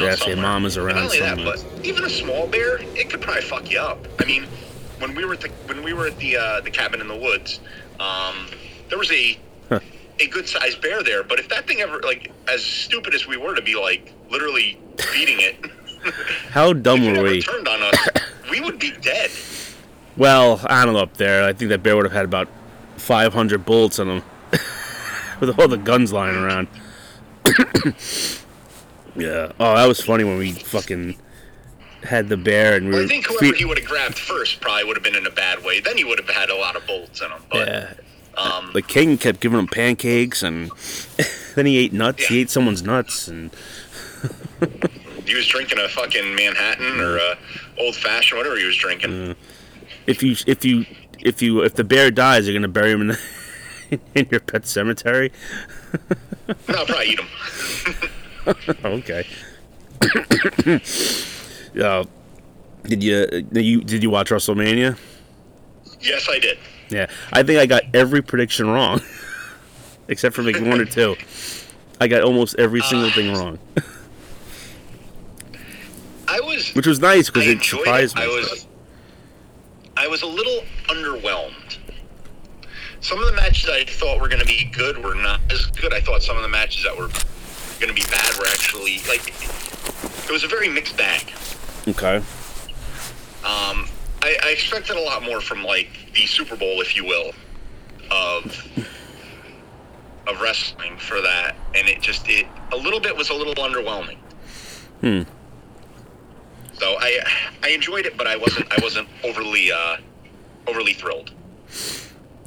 around Yeah, say somewhere. mama's And around Not only somewhere. that, but even a small bear, it could probably fuck you up. I mean, when we were at the when we were at the uh, the cabin in the woods, um, there was a Huh. a good sized bear there. But if that thing ever like as stupid as we were to be like literally beating it, How dumb were we? turned on us, we would be dead. Well, I don't know up there. I think that bear would have had about 500 bullets in him with all the guns lying around. Yeah. Oh, that was funny when we fucking had the bear and we Well. I think whoever fe- he would have grabbed first probably would have been in a bad way. Then he would have had a lot of bullets in him. But yeah. um, The king kept giving him pancakes and then he ate nuts. He ate someone's nuts and he was drinking a fucking Manhattan or a old fashioned, whatever he was drinking. if you if you if you if the bear dies, you're gonna bury him in the, in your pet cemetery. No, I'll probably eat him. okay. uh, did you did you did you watch WrestleMania? Yes, I did. Yeah, I think I got every prediction wrong, except for maybe one or two. I got almost every single thing wrong, I was. which was nice because it surprised it. me. I was. I was a little underwhelmed. Some of the matches I thought were going to be good were not as good. I thought some of the matches that were going to be bad were actually like. It was a very mixed bag. okay. Um, I, I expected a lot more from like the Super Bowl, if you will, of of wrestling for that, and it just it a little bit was a little underwhelming. Hmm. So I I enjoyed it, but I wasn't I wasn't overly uh, overly thrilled.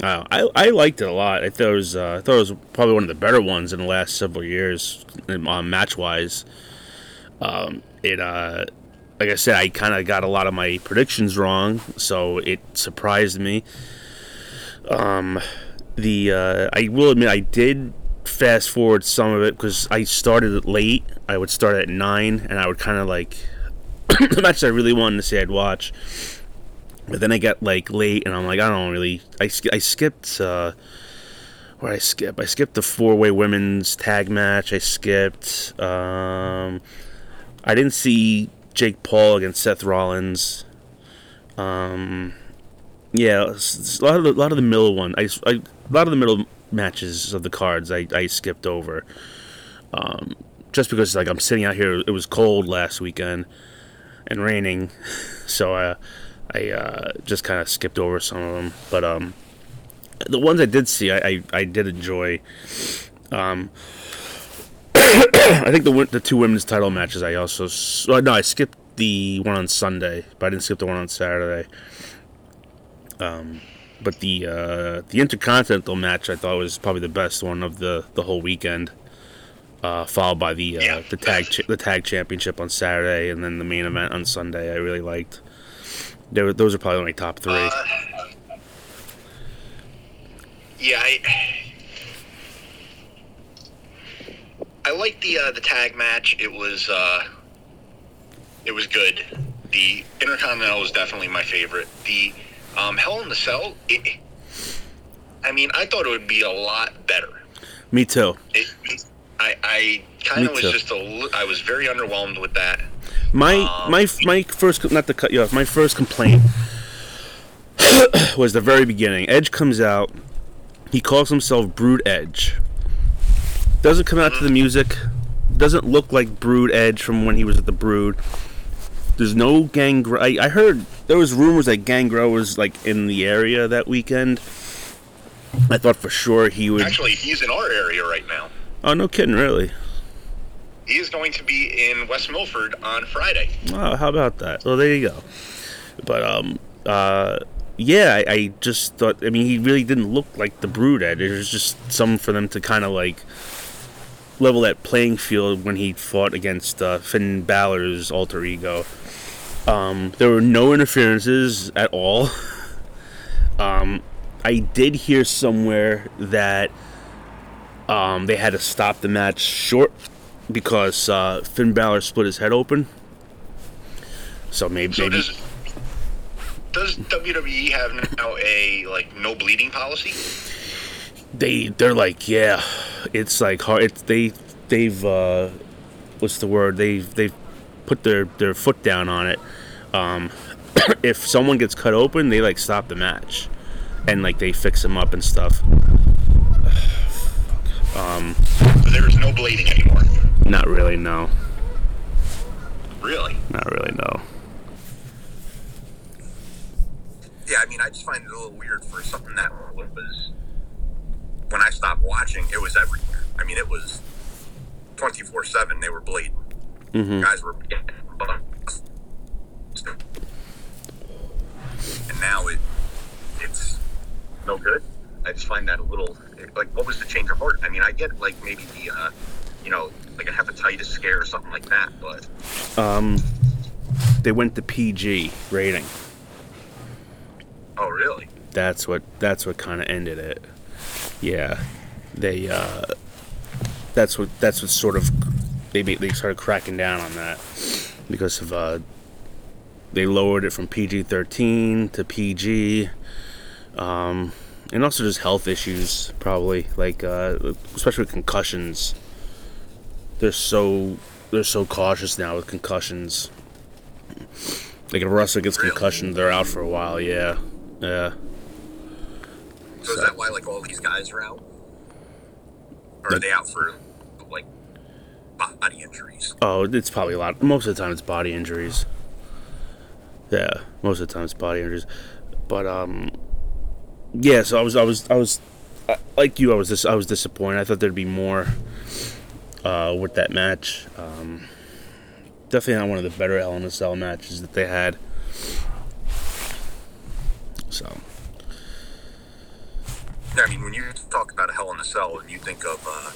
Uh, I I liked it a lot. I thought it was uh, I thought it was probably one of the better ones in the last several years, um, match wise. Um, it uh, like I said, I kind of got a lot of my predictions wrong, so it surprised me. Um, the uh, I will admit I did fast forward some of it because I started late. I would start at nine, and I would kind of like the match I really wanted to see. I'd watch. But then I got like late, and I'm like, I don't really. I, I skipped. Uh, where I skip? I skipped the four way women's tag match. I skipped. Um, I didn't see Jake Paul against Seth Rollins. Um, yeah, a lot of the, a lot of the middle one. I, I- a lot of the middle matches of the cards I, I skipped over. Um, just because like I'm sitting out here, it was cold last weekend and raining, so I I uh, just kind of skipped over some of them. But um, the ones I did see, I I, I did enjoy. Um, I think the the two women's title matches I also oh, no I skipped the one on Sunday, but I didn't skip the one on Saturday. Um, but the uh, the intercontinental match I thought was probably the best one of the, the whole weekend. Uh, followed by the uh, Yeah. the tag cha- the tag championship on Saturday, and then the main event on Sunday. I really liked. They were, those are probably my top three. Uh, yeah, I I liked the uh, the tag match. It was uh, it was good. The Intercontinental was definitely my favorite. The um, Hell in the Cell. It, I mean, I thought it would be a lot better. Me too. It, I, I kind of was too. just a I was very underwhelmed with that. My Um, my my first not to cut you off. My first complaint was the very beginning. Edge comes out. He calls himself Brood Edge. Doesn't come out to the music. Doesn't look like Brood Edge from when he was at the Brood. There's no Gangrel. I, I heard there was rumors that Gangrel was like in the area that weekend. I thought for sure he would. Actually, he's in our area right now. Oh no, kidding, really? He is going to be in West Milford on Friday. Oh, how about that? Well, there you go. But um, uh, yeah, I, I just thought. I mean, he really didn't look like the Brood Edge. It was just some for them to kind of like level that playing field when he fought against uh, Finn Balor's alter ego. Um, there were no interferences at all. Um, I did hear somewhere that um, they had to stop the match short because uh, Finn Balor split his head open. So maybe, So maybe does does WWE have now a like no bleeding policy? they they're like yeah, it's like hard. It's they they've uh, what's the word? They've they've put their their foot down on it. Um, if someone gets cut open, they like stop the match, and like they fix them up and stuff. So there is no bleeding anymore. Not really, no. Really? Not really, no. Yeah, I mean, I just find it a little weird for something that was when I stopped watching, it was everywhere. I mean, it was twenty four seven. They were bleeding. Mm-hmm. Guys were getting and now it it's no good. I just find that a little like, what was the change of heart? I mean, I get like maybe the uh, you know like a hepatitis scare or something like that, but Um, they went to PG rating. oh really? That's what that's what kind of ended it. Yeah, they uh, that's what that's what sort of they they started cracking down on that because of uh, they lowered it from PG thirteen to PG, um, and also just health issues probably like uh, especially with concussions. They're so they're so cautious now with concussions. Like if a wrestler gets Really? concussion, they're out for a while. Yeah, yeah. So is that why like all these guys are out? Or are they out for like body injuries? Oh, it's probably a lot. Most of the time, it's body injuries. Yeah, most of the time it's body injuries. But um, yeah. So I was, I was, I was, like you. I was, dis- I was disappointed. I thought there'd be more uh, with that match. Um, definitely not one of the better Hell in a Cell matches that they had. So I mean, when you talk about a Hell in a Cell, and you think of uh,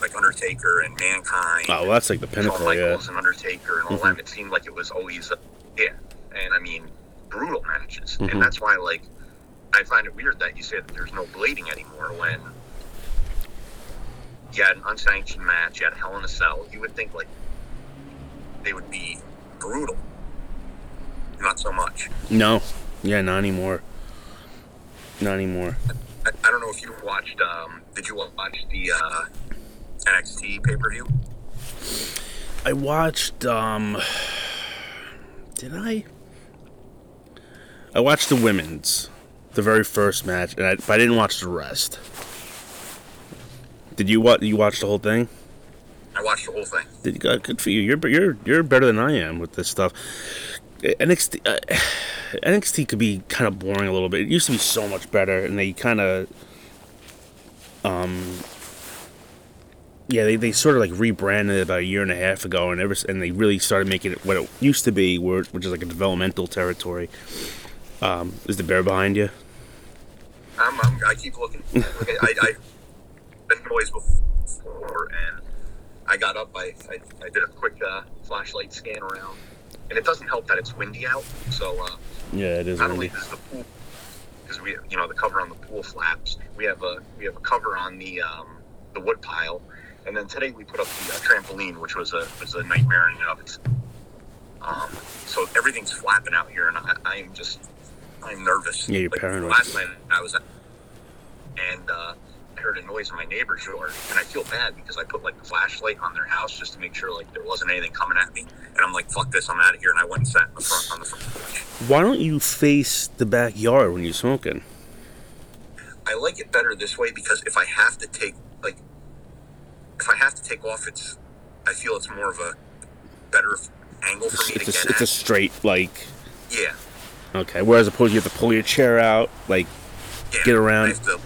like Undertaker and Mankind, oh, well, that's like the Shawn pinnacle. Yeah. Michaels and Undertaker and all Mhm. that, it seemed like it was always uh, yeah. And I mean, brutal matches, Mhm. and that's why like I find it weird that you say that there's no blading anymore when you had an unsanctioned match, you had Hell in a Cell. You would think like they would be brutal. Not so much. No, yeah, not anymore. Not anymore. I, I don't know if you watched. Um, did you watch the uh, NXT pay per view? I watched um did I? I watched the women's the very first match and I, but I didn't watch the rest. Did you what you watch the whole thing? I watched the whole thing. Did you good good for you. You're you're you're better than I am with this stuff. NXT uh, NXT could be kind of boring a little bit. It used to be so much better and they kind of um yeah, they, they sort of like rebranded it about a year and a half ago, and ever and they really started making it what it used to be, where, which is like a developmental territory. Um, is the bear behind you? I'm, I'm, I keep looking. Look, I, I, been noise before, and I got up. I, I, I did a quick uh, flashlight scan around, and it doesn't help that it's windy out. So uh, Yeah, it is. not only Windy. does the pool, because we, you know, the cover on the pool flaps. We have a we have a cover on the um, the wood pile, and then today we put up the uh, trampoline, which was a was a nightmare in and of itself. Um, so everything's flapping out here, and I, I'm just I'm nervous. Yeah, you're Like, paranoid. Last night I was, at, and uh, I heard a noise in my neighbor's yard, and I feel bad because I put like the flashlight on their house just to make sure like there wasn't anything coming at me, and I'm like, fuck this, I'm out of here, and I went and sat in the front on the front porch. Why don't you face the backyard when you're smoking? I like it better this way because if I have to take like if I have to take off, it's I feel it's more of a better angle for It's, me to it's, a, get it's a straight like yeah, okay. Whereas opposed you have to pull your chair out, like yeah. Get around. I have to,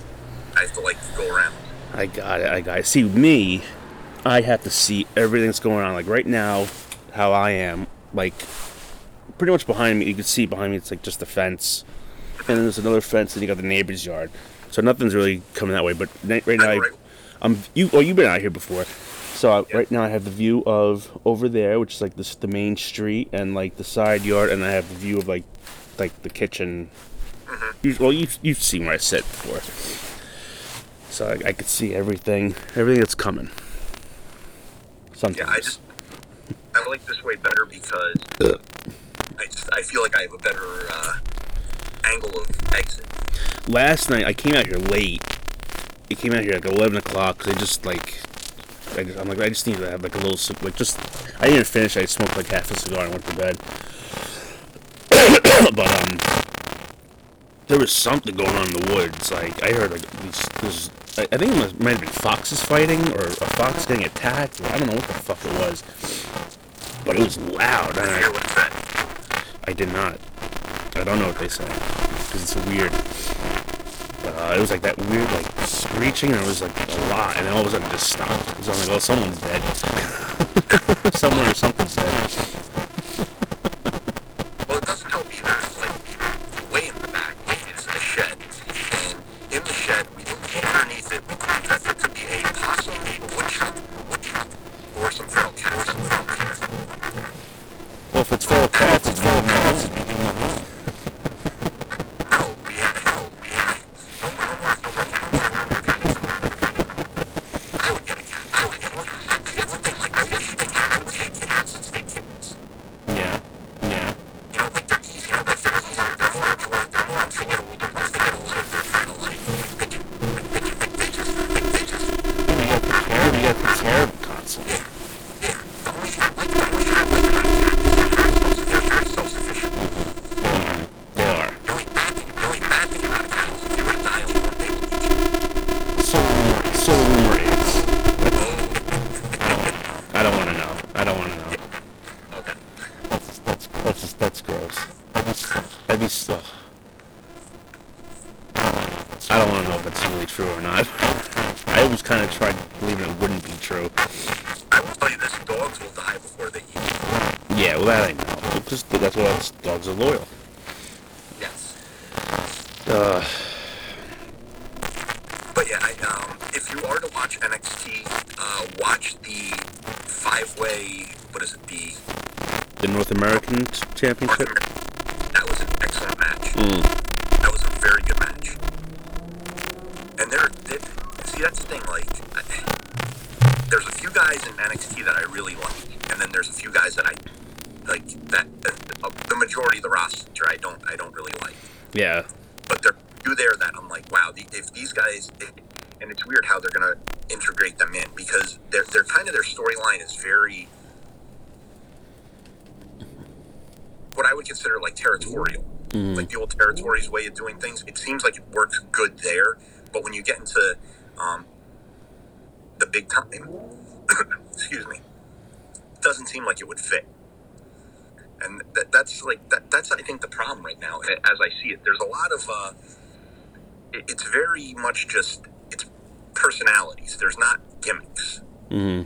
I have to like go around. I got it. I got it. See me, I have to see everything that's going on. Like right now, how I am, like pretty much behind me. You can see behind me. It's like just a fence, and then there's another fence, and you got the neighbor's yard. So nothing's really coming that way. But right now, I'm I, I'm you. Oh, you've been out here before. So I, Yeah. right now I have the view of over there, which is like this the main street and like the side yard, and I have the view of like like the kitchen mm-hmm. You, well, you've you've seen where I sit before, so I, I could see everything, everything that's coming. Sometimes. Yeah, I just I like this way better because I just I feel like I have a better uh, angle of exit. last night I came out here late. I came out here like eleven o'clock because I just like, I just, I'm like I just need to have like a little cig- like just I didn't finish. I smoked like half a cigar and went to bed. but um, there was something going on in the woods. Like I heard like these, this. I I think it must, might have been foxes fighting or a fox getting attacked. Or I don't know what the fuck it was, but it was loud. And I I, hear what it. I did not. I don't know what they said because it's weird. Uh, it was like that weird like screeching, and it was like a lot, and then all of a sudden it just stopped. So I'm like, oh, someone's dead. Someone or something's dead. But yeah, I, um, if you are to watch NXT, uh, watch the five-way. What is it? The the North American Championship. That was an excellent match. Mm. That was a very good match. And there, see, that's the thing. Like, I, there's a few guys in NXT that I really like, and then there's a few guys that I like. That uh, the majority of the roster I don't, I don't really like. Yeah. But there there that I'm like, wow. If these guys, and it's weird how they're gonna integrate them in because they're they're kind of their storyline is very what I would consider like territorial Mm. like the old territories way of doing things. It seems like it works good there, but when you get into um, the big time, excuse me, it doesn't seem like it would fit. And that, that's like that, that's I think the problem right now, as I see it. There's a lot of uh, it's very much just it's personalities. There's not gimmicks, hmm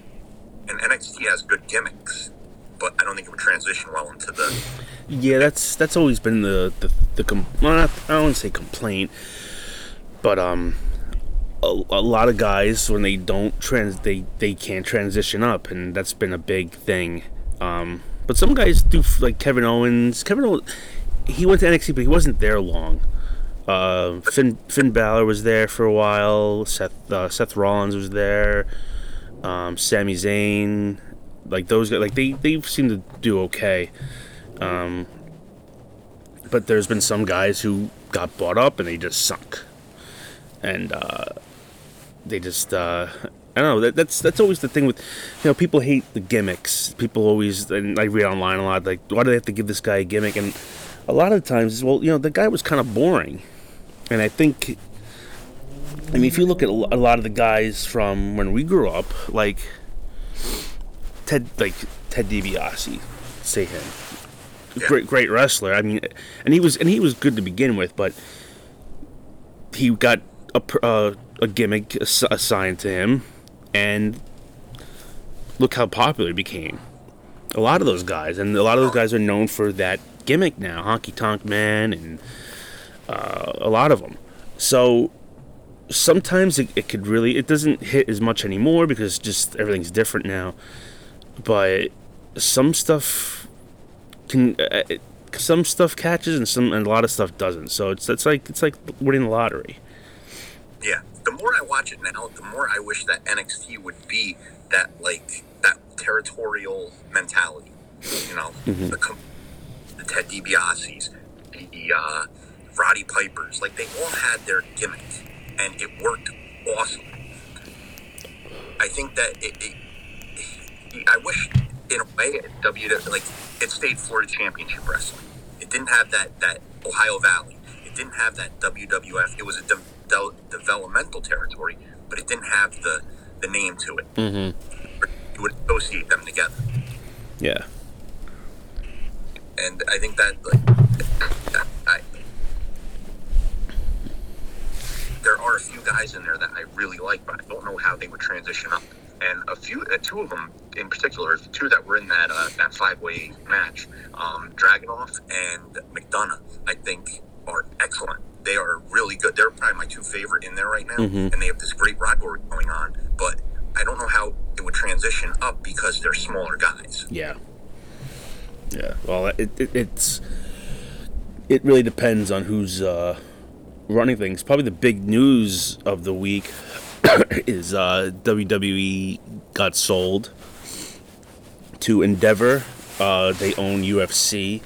and NXT has good gimmicks, but I don't think it would transition well into the Yeah, that's that's always been the the, the com- well, not, I don't want to say complaint, but um, a, a lot of guys when they don't trans they they can't transition up, and that's been a big thing. Um, but some guys do like Kevin Owens. Kevin Owens, he went to NXT, but he wasn't there long. Uh, Finn Finn Balor was there for a while. Seth uh, Seth Rollins was there. Um, Sami Zayn, like those guys, like they they seem to do okay. Um, but there's been some guys who got bought up and they just sunk, and uh, they just uh, I don't know. That, that's that's always the thing with you know people hate the gimmicks. People always and I read online a lot like why do they have to give this guy a gimmick? And a lot of times, well, you know, the guy was kind of boring, and I think. I mean, if you look at a lot of the guys from when we grew up, like Ted, like Ted DiBiase, say him, great great wrestler. I mean, and he was and he was good to begin with, but he got a uh, a gimmick assigned to him, and look how popular he became. A lot of those guys, and a lot of those guys are known for that gimmick now, Honky Tonk Man, and uh, a lot of them. So sometimes it, it could really it doesn't hit as much anymore because just everything's different now. But some stuff can uh, some stuff catches and some and a lot of stuff doesn't. So it's it's like it's like winning the lottery. Yeah. The more I watch it now, the more I wish that NXT would be that like that territorial mentality. You know, Mhm. the, com- the Ted DiBiase's, the uh, Roddy Pipers, like they all had their gimmick, and it worked awesome. I think that it, it, it I wish in a way W like it stayed Florida Championship Wrestling. It didn't have that that Ohio Valley. It didn't have that WWF. It was a de- de- developmental territory, but it didn't have the the name to it. Mm-hmm. You would associate them together, Yeah. And I think that like I, there are a few guys in there that I really like, but I don't know how they would transition up. And a few, uh, two of them in particular, the two that were in that uh, that five way match, um, Dragonoff and McDonough, I think are excellent. They are really good. They're probably my two favorite in there right now, Mhm. and they have this great rivalry going on. But I don't know how it would transition up because they're smaller guys. Yeah. Yeah. Well, it, it it's it really depends on who's uh, running things. Probably the big news of the week is uh, WWE got sold to Endeavor. Uh, they own UFC,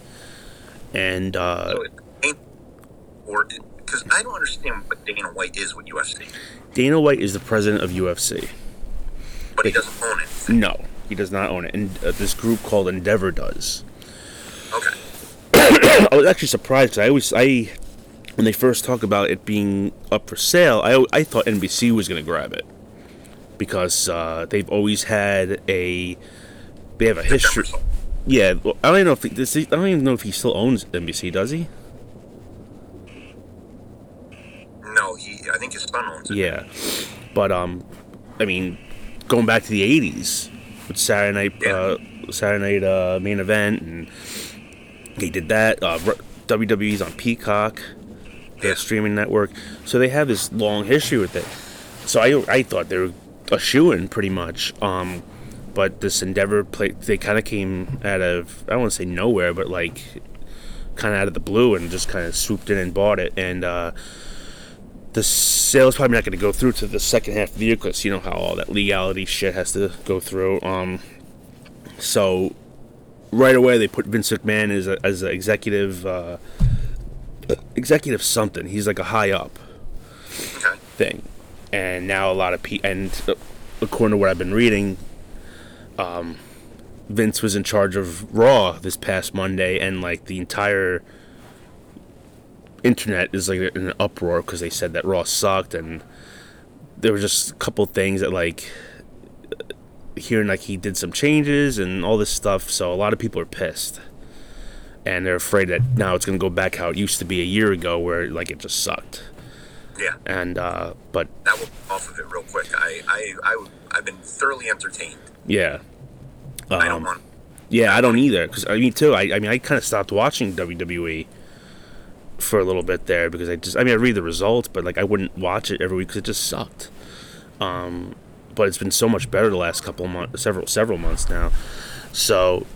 and uh, So or because I don't understand what Dana White is with UFC, Dana White is the president of UFC. but he doesn't own it. No, he does not own it, and uh, this group called Endeavor does. Okay. I was actually surprised 'cause I always I when they first talk about it being up for sale, I I thought NBC was going to grab it because uh, they've always had a they have a history. Yeah, well, I don't even know if he, he, I don't even know if he still owns NBC. Does he? No, he. I think his son owns it. Yeah, but um, I mean, going back to the '80s with Saturday Night uh, Saturday Night uh, main event, and he did that. Uh, WWE's on Peacock, their Yeah. streaming network, so they have this long history with it. So I I thought they were a shoe in pretty much. Um, but this Endeavor play they kind of came out of I don't want to say nowhere, but like kind of out of the blue and just kind of swooped in and bought it and. uh the sale's probably not going to go through to the second half of the year because you know how all that legality shit has to go through. Um, so right away they put Vince McMahon as a, as an executive, uh, executive something. He's like a high up Okay. thing, and now a lot of people and uh, according to what I've been reading, um, Vince was in charge of Raw this past Monday, and like the entire internet is like in an uproar because they said that Raw sucked, and there were just a couple things that like hearing like he did some changes and all this stuff. So a lot of people are pissed, and they're afraid that now it's gonna go back how it used to be a year ago, where like it just sucked. Yeah, And uh, but that will off of it real quick. I, I, I, would- I've been thoroughly entertained. yeah, I don't Um, want. Yeah, I don't either. Because I mean, too. I, I mean, I kind of stopped watching WWE for a little bit there because I just. I mean, I read the results, but like I wouldn't watch it every week because it just sucked. Um, but it's been so much better the last couple months, several several months now. So,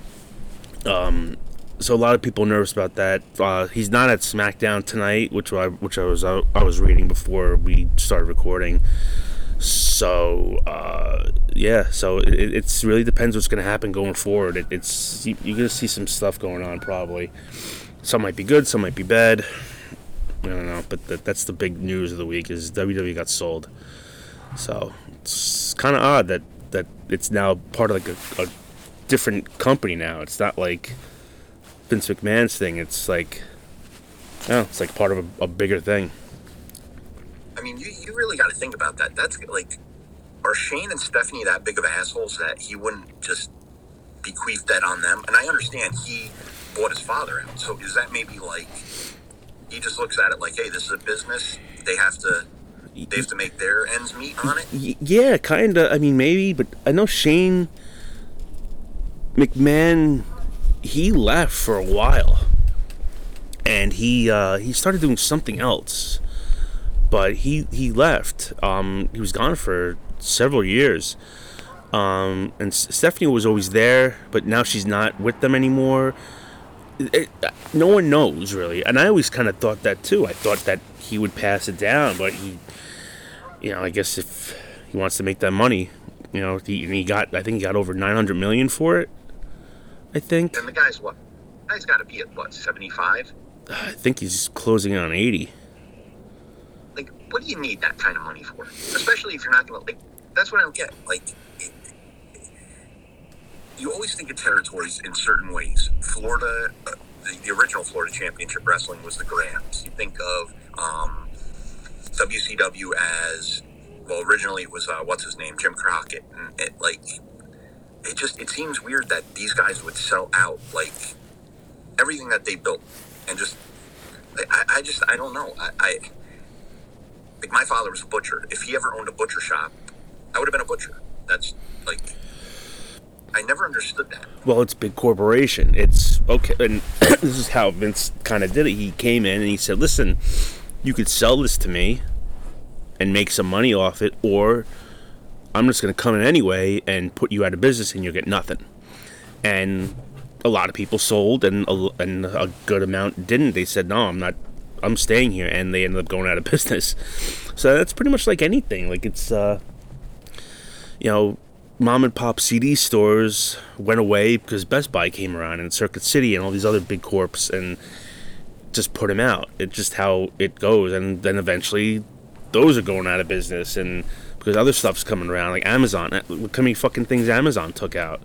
um, so a lot of people nervous about that. Uh, he's not at SmackDown tonight, which I which I was I, I was reading before we started recording. So uh, yeah, so it, it it's really depends what's going to happen going forward. It, it's you, you're going to see some stuff going on probably. Some might be good, some might be bad. I don't know, but that, that's the big news of the week is WWE got sold. So it's kind of odd that that it's now part of like a, a different company now. It's not like Vince McMahon's thing. It's like, oh, it's like part of a, a bigger thing. I mean, you, you really got to think about that. That's like, are Shane and Stephanie that big of assholes that he wouldn't just bequeath that on them? And I understand he bought his father out. So is that maybe like he just looks at it like, hey, this is a business. They have to they have to make their ends meet on it. Yeah, kind of. I mean, maybe, but I know Shane McMahon. He left for a while, and he uh, he started doing something else. But he he left. Um, he was gone for several years. Um, and Stephanie was always there, but now she's not with them anymore. It, no one knows really, and I always kind of thought that too. I thought that he would pass it down, but he, you know, I guess if he wants to make that money, you know, he, and he got, I think he got over nine hundred million for it. I think. And the guy's what? The guy's got to be at what seventy five. I think he's closing in on eighty. Like, what do you need that kind of money for? Especially if you're not to like. That's what I don't get. Like, you always think of territories in certain ways. Florida, uh, the, the original Florida Championship Wrestling was the Grahams. You think of um, WCW as well. Originally, it was uh, what's his name, Jim Crockett, and it like it just it seems weird that these guys would sell out like everything that they built and just I, I just I don't know I, I like my father was a butcher. If he ever owned a butcher shop, I would have been a butcher. That's like I never understood that. Well, it's big corporation. It's okay, and this is how Vince kind of did it. He came in and he said, "Listen, you could sell this to me and make some money off it, or I'm just going to come in anyway and put you out of business, and you'll get nothing." And a lot of people sold, and a, and a good amount didn't. They said, "No, I'm not. I'm staying here," and they ended up going out of business. So that's pretty much like anything. Like it's, uh, you know mom and pop CD stores went away because Best Buy came around and Circuit City and all these other big corps and just put them out. It's just how it goes. And then eventually those are going out of business and because other stuff's coming around like Amazon. Eh, look how many fucking things Amazon took out.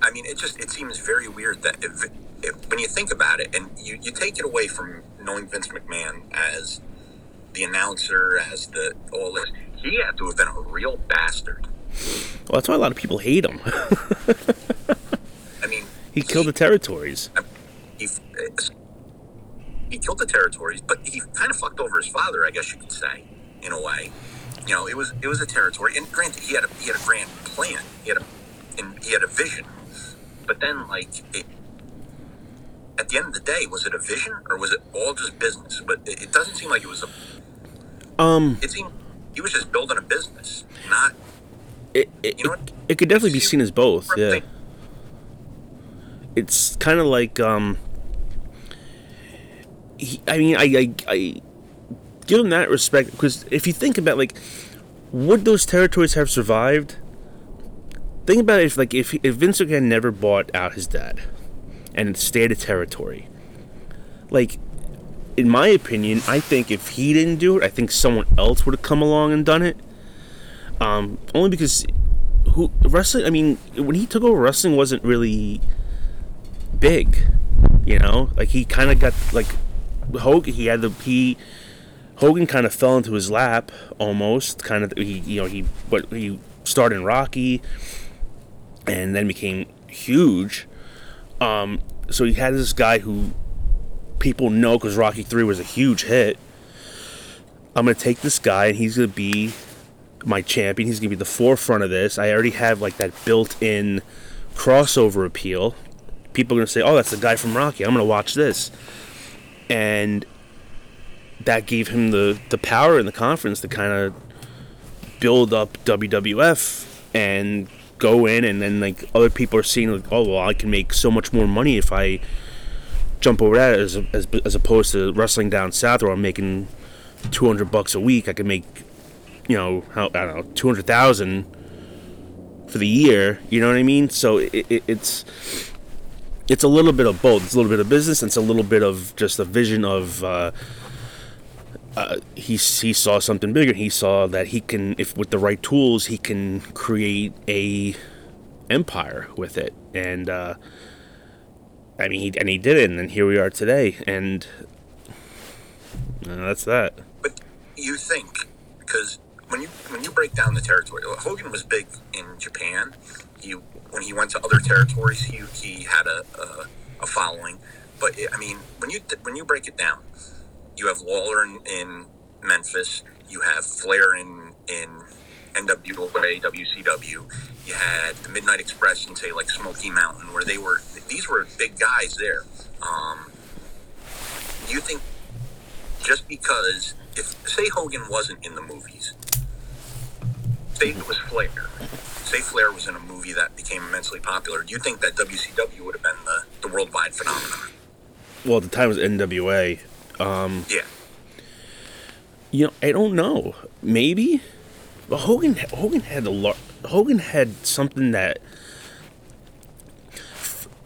I mean, it just it seems very weird that if, if, when you think about it, and you, you take it away from knowing Vince McMahon as the announcer, as the all this, he had to have been a real bastard well, that's why a lot of people hate him. I mean, he killed the territories. He, he killed the territories, but he kind of fucked over his father, I guess you could say, in a way. You know, it was it was a territory, and granted, he had a he had a grand plan. He had a and he had a vision, but then like it, at the end of the day, was it a vision or was it all just business? But it, it doesn't seem like it was a. Um. It seemed he was just building a business, not it it, you know it, could definitely be seen as both. Yeah. It's kind of like um. He, I mean, I, I I give him that respect because if you think about like, would those territories have survived? Think about it if like if if Vince McMahon never bought out his dad, and stayed a territory, like in my opinion, I think if he didn't do it, I think someone else would have come along and done it. Um, only because who wrestling. I mean, when he took over, wrestling wasn't really big. You know, like he kind of got like Hogan. He had the he Hogan kind of fell into his lap almost. Kind of he you know he but he started in Rocky, and then became huge. Um, so he had this guy who people know because Rocky Three was a huge hit. I'm gonna take this guy, and he's gonna be my champion. He's gonna be the forefront of this. I already have like that built-in crossover appeal. People are gonna say, "Oh, that's the guy from Rocky." I'm gonna watch this, and that gave him the the power in the conference to kind of build up WWF and go in, and then like other people are seeing like, "Oh, well, I can make so much more money if I." jump over that as, as, as opposed to wrestling down south where I'm making 200 bucks a week. I can make you know, how, I don't know, two hundred thousand for the year. You know what I mean? So it, it, it's it's a little bit of both. It's a little bit of business, and it's a little bit of just a vision of. Uh, uh, he he saw something bigger. He saw that he can, if with the right tools, he can create a empire with it. And uh, I mean, he and he did it, and here we are today, and uh, that's that. But you think because when you when you break down the territory, Hogan was big in Japan. He when he went to other territories, he he had a a, a following. But it, I mean, when you when you break it down, you have Lawler in, in Memphis. You have Flair in in NWA, WCW. You had the Midnight Express in say like Smoky Mountain, where they were these were big guys there. Um, you think just because if say Hogan wasn't in the movies, say it was Flair. Say Flair was in a movie that became immensely popular. Do you think that WCW would have been the, the worldwide phenomenon. Well, at the time it was NWA. Um, Yeah. you know, I don't know. Maybe, but Hogan Hogan had a lot. Hogan had something that.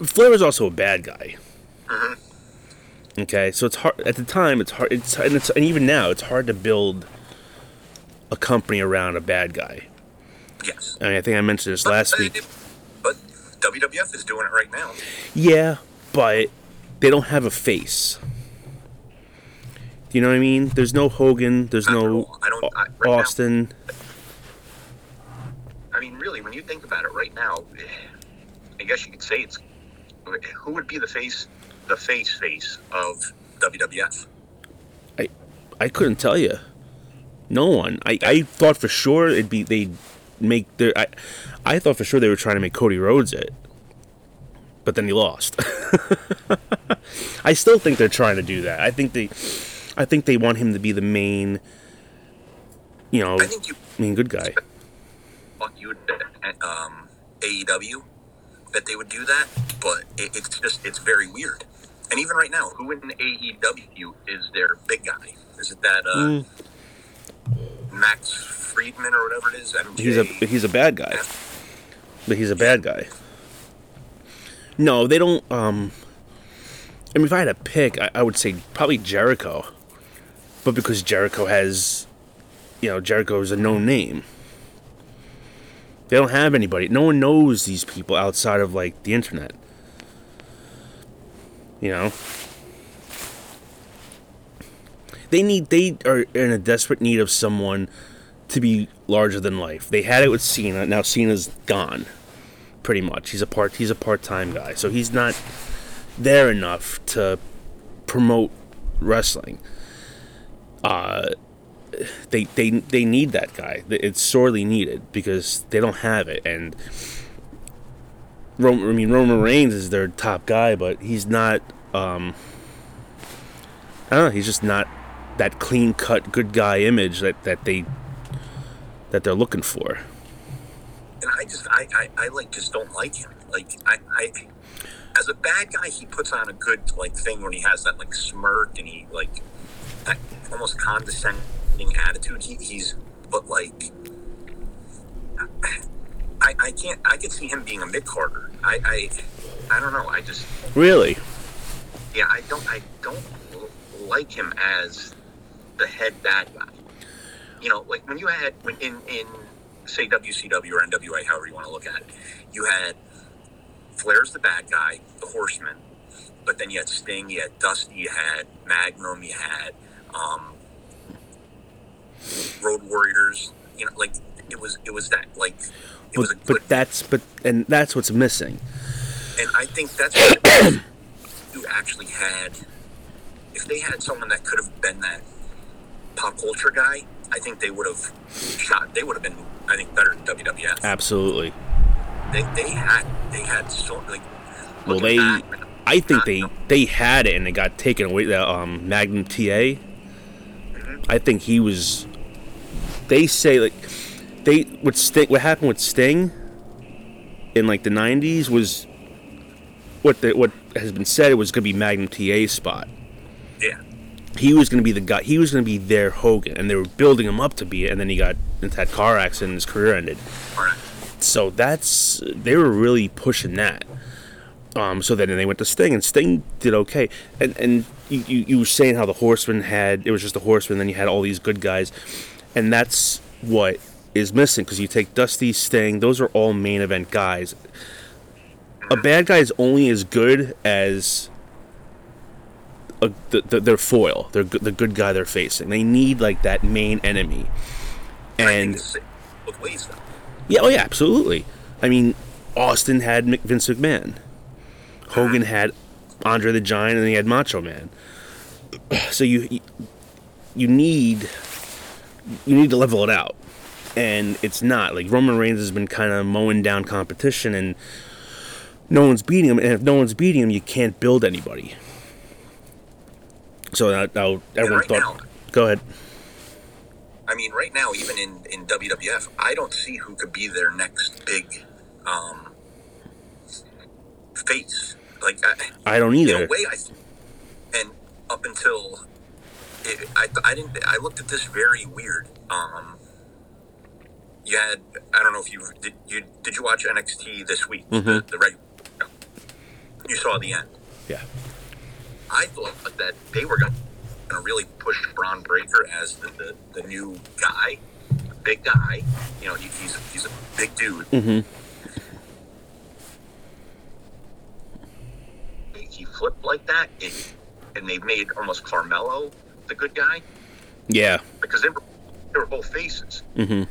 Flair was also a bad guy. Okay, so it's hard at the time. It's hard. It's and, it's and even now it's hard to build a company around a bad guy. Yes. I mean, I think I mentioned this last But- week. But WWF is doing it right now. Yeah, but they don't have a face. Do you know what I mean? There's no Hogan. There's Not no. I don't- I- right now- Austin. I mean, really, when you think about it right now, I guess you could say it's who would be the face, the face face of WWF. I I couldn't tell you. No one. I, I thought for sure it'd be they'd make their. I, I thought for sure they were trying to make Cody Rhodes it, but then he lost. I still think they're trying to do that. I think they, I think they want him to be the main. You know, I think you main good guy. thought you um, AEW that they would do that, but it, it's just it's very weird. And even right now, who in AEW is their big guy? Is it that uh, Mm. Max Friedman or whatever it is? MJ? He's a he's a bad guy. But he's a bad guy. No, they don't. Um, I mean, if I had to pick, I, I would say probably Jericho. But because Jericho has, you know, Jericho is a known name. They don't have anybody. No one knows these people outside of like the internet. You know. They need. They are in a desperate need of someone to be larger than life. They had it with Cena. Now Cena's gone, pretty much. He's a part. He's a part-time guy, so he's not there enough to promote wrestling. Uh, they they they need that guy. It's sorely needed because they don't have it. And I mean Roman Reigns is their top guy, but he's not. Um, I don't know. He's just not that clean cut good guy image that, that they that they're looking for. and I just I, I, I like just don't like him. Like I, I as a bad guy he puts on a good like thing when he has that like smirk and he like that almost condescending attitude. He, he's but like I, I can't I could see him being a mid carder. I, I I don't know. I just Really? yeah, I don't I don't like him as the head bad guy. You know, like when you had when in in say WCW or NWA, however you want to look at it, you had Flair's the bad guy, the Horsemen, but then you had Sting, you had Dusty, you had Magnum, you had um, Road Warriors. You know, like it was it was that like it was But good but that's but and that's what's missing. and I think that's what you actually had. If they had someone that could have been that pop culture guy, I think they would have shot. They would have been, I think, better than WWF. Absolutely. They, they had they had so like. Well, they back, I think they they had it and it got taken away. The um, Magnum TA. I think he was. They say like they what Sting. What happened with Sting in like the '90s was what the what has been said. It was going to be Magnum TA spot. Yeah, he was going to be the guy. He was going to be their Hogan, and they were building him up to be it. And then he got into that car accident, and his career ended. So that's they were really pushing that. Um, so then they went to Sting, and Sting did okay. And and you, you, you were saying how the Horsemen had it was just the Horsemen, then you had all these good guys, and that's what is missing because you take Dusty, Sting, those are all main event guys. A bad guy is only as good as a, the, the, their foil, their, the good guy they're facing. They need like that main enemy, and both ways though. yeah, oh yeah, absolutely. I mean, Austin had Vince McMahon. Hogan had Andre the Giant, and he had Macho Man. So you you need you need to level it out, and it's not like Roman Reigns has been kind of mowing down competition, and no one's beating him. And if no one's beating him, you can't build anybody. So now, now everyone right thought. now- Go ahead. I mean, right now, even in, in WWF, I don't see who could be their next big um, face. Like I, I don't either. way, I and up until it, I, I didn't. I looked at this very weird. Um, you had I don't know if you did you did you watch NXT this week the, Mhm. the regular. You saw the end. Yeah. I thought that they were going to really push Bron Breakker as the, the, the new guy, the big guy. You know, he, he's he's a big dude. hmm He, flipped like that, it, and they made almost Carmelo the good guy Yeah. because they were they were both faces. Mm-hmm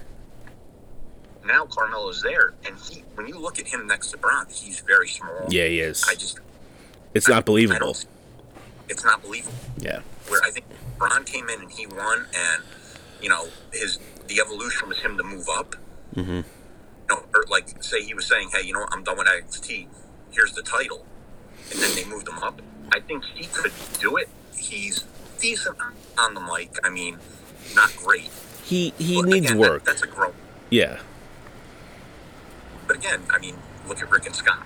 Now Carmelo's there, and he when you look at him next to Bron, he's very small. Yeah, he is. I just It's not I believable. It's not believable. Yeah. where I think Bron came in and he won, and you know his the evolution was him to move up. Mm-hmm. You know, or like say he was saying, "Hey, you know, what, I'm done with NXT. Here's the title," and then they moved him up. I think he could do it. He's decent on the mic. I mean, not great. He he But needs again, that- work. that's a growth. yeah. But again, I mean, look at Rick and Scott.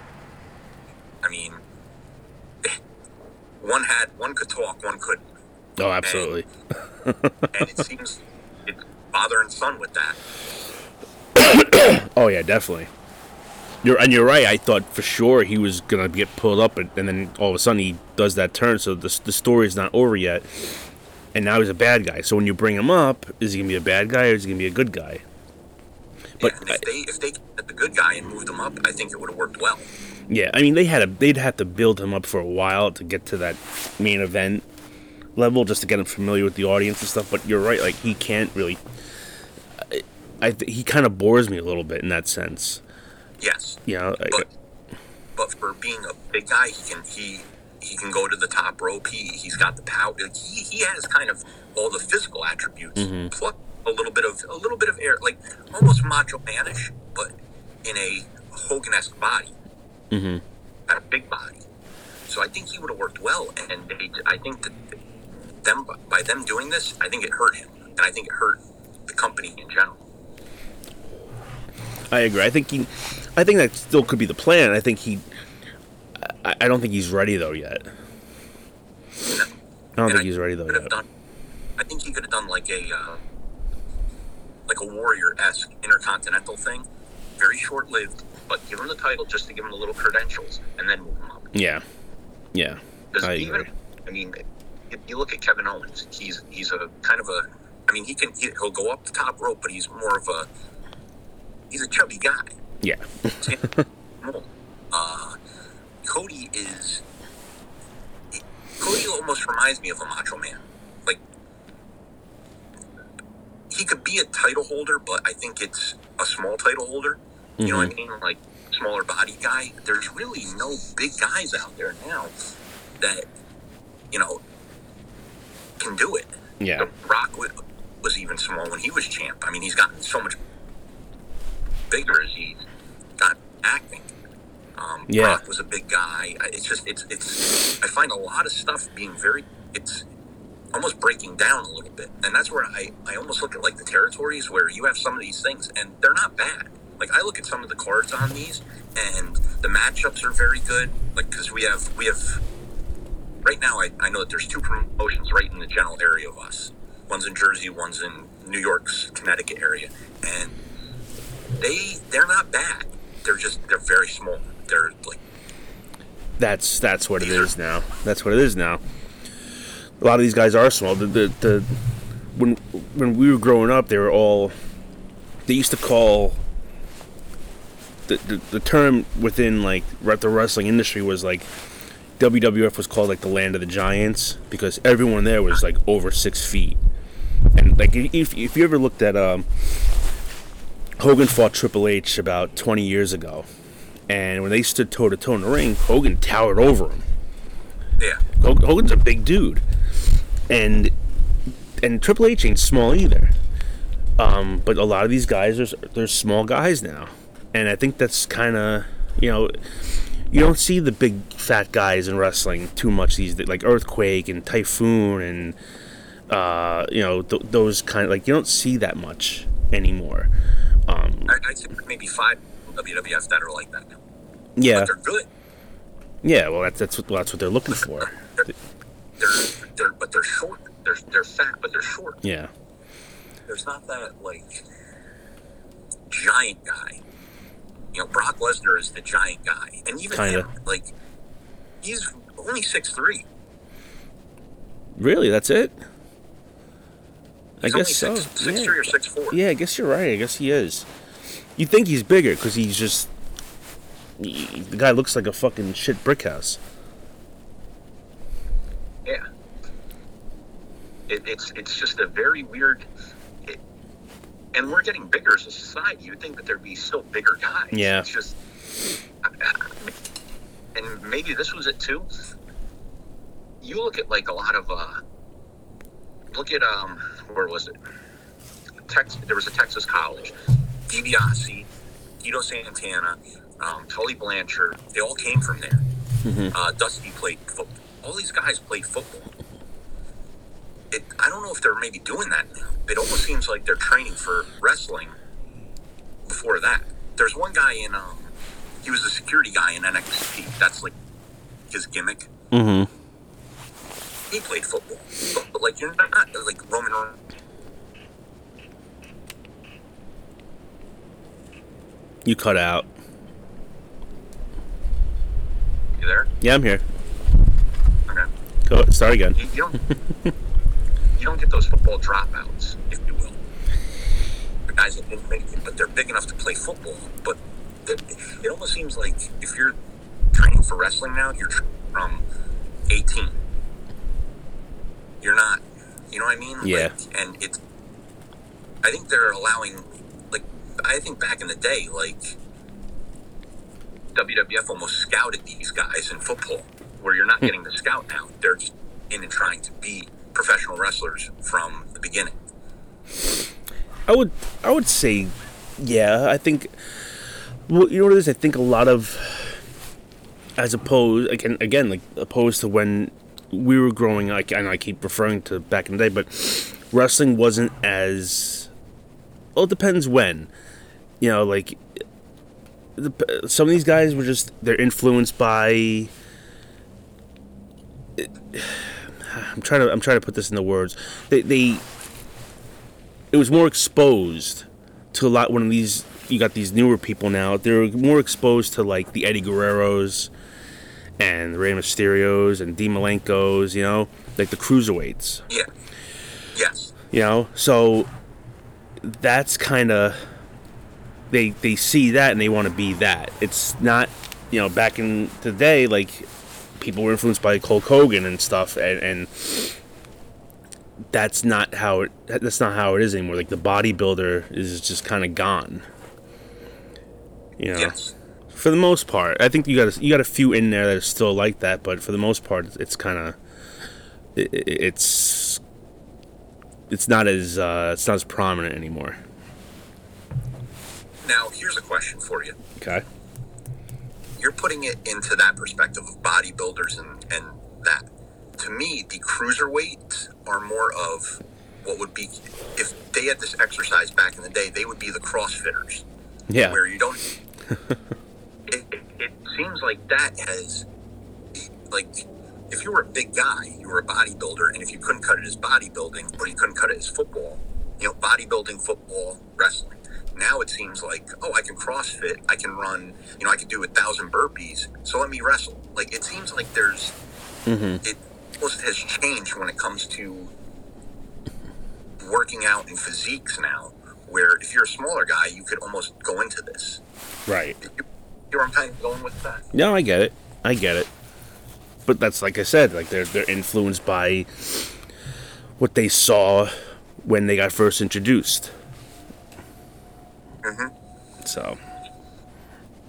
I mean, one had one could talk, one couldn't, Oh, absolutely. and it seems it's father and son with that. Oh yeah, definitely. You're and you're right. I thought for sure he was gonna get pulled up, and, and then all of a sudden he does that turn. So the the story's not over yet, and now he's a bad guy. So when you bring him up, is he gonna be a bad guy or is he gonna be a good guy? But yeah, and if they if they get the good guy and moved him up, I think it would have worked well. Yeah, I mean they had a they'd have to build him up for a while to get to that main event level just to get him familiar with the audience and stuff. But you're right, like he can't really. I, I he kind of bores me a little bit in that sense. Yes, You know, but but for being a big guy, he can he he can go to the top rope. He he's got the power. Like, he he has kind of all the physical attributes Mhm. plus a little bit of a little bit of air, like almost macho manish, but in a Hogan-esque body, hmm got a big body. So I think he would have worked well, and they, I think that them by them doing this, I think it hurt him, and I think it hurt the company in general. I agree. I think he, I think that still could be the plan. I think he, I, I don't think he's ready though yet. No. I don't And think he's ready though yet. done. I think he could have done like a uh, like a warrior esque intercontinental thing, very short lived, but give him the title just to give him the little credentials and then move him up. Yeah, yeah, Because I even, agree. I mean, if you look at Kevin Owens, he's he's a kind of a. I mean, he can he, he'll go up the top rope, but he's more of a. He's a chubby guy. yeah, uh, Cody is. Cody almost reminds me of a Macho Man. Like, he could be a title holder, but I think it's a small title holder. You know what I mean? Like, smaller body guy. There's really no big guys out there now that, you know, can do it. yeah, The Rock wa- was even small when he was champ. I mean, he's gotten so much bigger as he got acting. Um, Yeah. Brock was a big guy. It's just it's it's. I find a lot of stuff being very it's almost breaking down a little bit, and that's where I I almost look at like the territories where you have some of these things and they're not bad. Like I look at some of the cards on these, and the matchups are very good. Like because we have we have right now I, I know that there's two promotions right in the general area of us. One's in Jersey, one's in New York's Connecticut area, and they they're not bad. They're just they're very small. They're like that's that's what it is now. That's what it is now. A lot of these guys are small. The the, the when when we were growing up, they were all. They used to call. The, the, the term within like the wrestling industry was like WWF was called like the land of the giants because everyone there was like over six feet, and like if if you ever looked at um, Hogan fought Triple H about twenty years ago, and when they stood toe to toe in the ring, Hogan towered over him. yeah Hogan's a big dude, and and Triple H ain't small either. Um, but a lot of these guys are they're small guys now, and I think that's kind of you know you don't see the big fat guys in wrestling too much these days, like Earthquake and Typhoon and uh, you know th- those kind of like you don't see that much anymore. Um, I, I'd say maybe five WWF that are like that now. yeah, But they're good. Yeah, well, that's that's what that's what they're looking for. They're they're but they're short. They're they're fat, but they're short. Yeah, There's not that like giant guy. You know, Brock Lesnar is the giant guy, and even Kinda. him, like he's only six three. really, that's it. I He's guess so. six, six yeah. three or six four. Yeah, I guess you're right. I guess he is. You think he's bigger because he's just he- the guy looks like a fucking shit brick house. Yeah. It, it's it's just a very weird. And we're getting bigger as a society. You'd think that there'd be still bigger guys. Yeah. It's just. And maybe this was it too. You look at like a lot of. uh Look at um, where was it? Tex. There was a Texas college. DiBiase, Tito Santana, um, Tully Blanchard. They all came from there. Uh, Dusty played football. All these guys played football. It, I don't know if they're maybe doing that now. It almost seems like they're training for wrestling before that. There's one guy in, um, he was a security guy in NXT. That's like his gimmick. Mm-hmm. He played football. But, but like, you're not like Roman Reigns. You cut out. You there? Yeah, I'm here. Okay. Go start again. You. you don't get those football dropouts, if you will. The guys that didn't make it, but they're big enough to play football. But it, it almost seems like if you're training for wrestling now, you're from 18. You're not. You know what I mean? Yeah. Like, and it's. I think they're allowing, like, I think back in the day, like, WWF almost scouted these guys in football, where you're not hmm. getting the scout now. They're just in and trying to be professional wrestlers from the beginning. I would I would say yeah, I think well you know what it is? I think a lot of as opposed again again like opposed to when we were growing like and I keep referring to back in the day, but wrestling wasn't as well it depends when. You know, like the, some of these guys were just they're influenced by I'm trying to I'm trying to put this in the words. They they it was more exposed to a lot when these you got these newer people now they're more exposed to like the Eddie Guerreros and the Rey Mysterios and Dean Malenkos, you know, like the cruiserweights, Yeah. Yes. you know. So that's kind of they they see that and they want to be that. It's not, you know, back in the day like people were influenced by Hulk Hogan and stuff and, and that's not how it that's not how it is anymore. Like the bodybuilder is just kind of gone. You know, Yes. for the most part, I think you got a, you got a few in there that are still like that, but for the most part, it's kind of it, it- it's it's not as uh, it's not as prominent anymore. Now, here's a question for you. Okay. You're putting it into that perspective of bodybuilders and, and that. To me, the cruiserweights are more of what would be, if they had this exercise back in the day, they would be the CrossFitters. Yeah. where you don't. it, it, it seems like that has, like, if you were a big guy, you were a bodybuilder, and if you couldn't cut it as bodybuilding or you couldn't cut it as football, you know, bodybuilding, football, wrestling. Now it seems like, oh, I can CrossFit, I can run, you know, I can do a thousand burpees, so let me wrestle. Like, it seems like there's, Mm-hmm. it almost has changed when it comes to working out in physiques now, where if you're a smaller guy, you could almost go into this. Right. You you know I'm kind of going with that? No, I get it. I get it. But that's like I said, like they're they're influenced by what they saw when they got first introduced. Mhm. So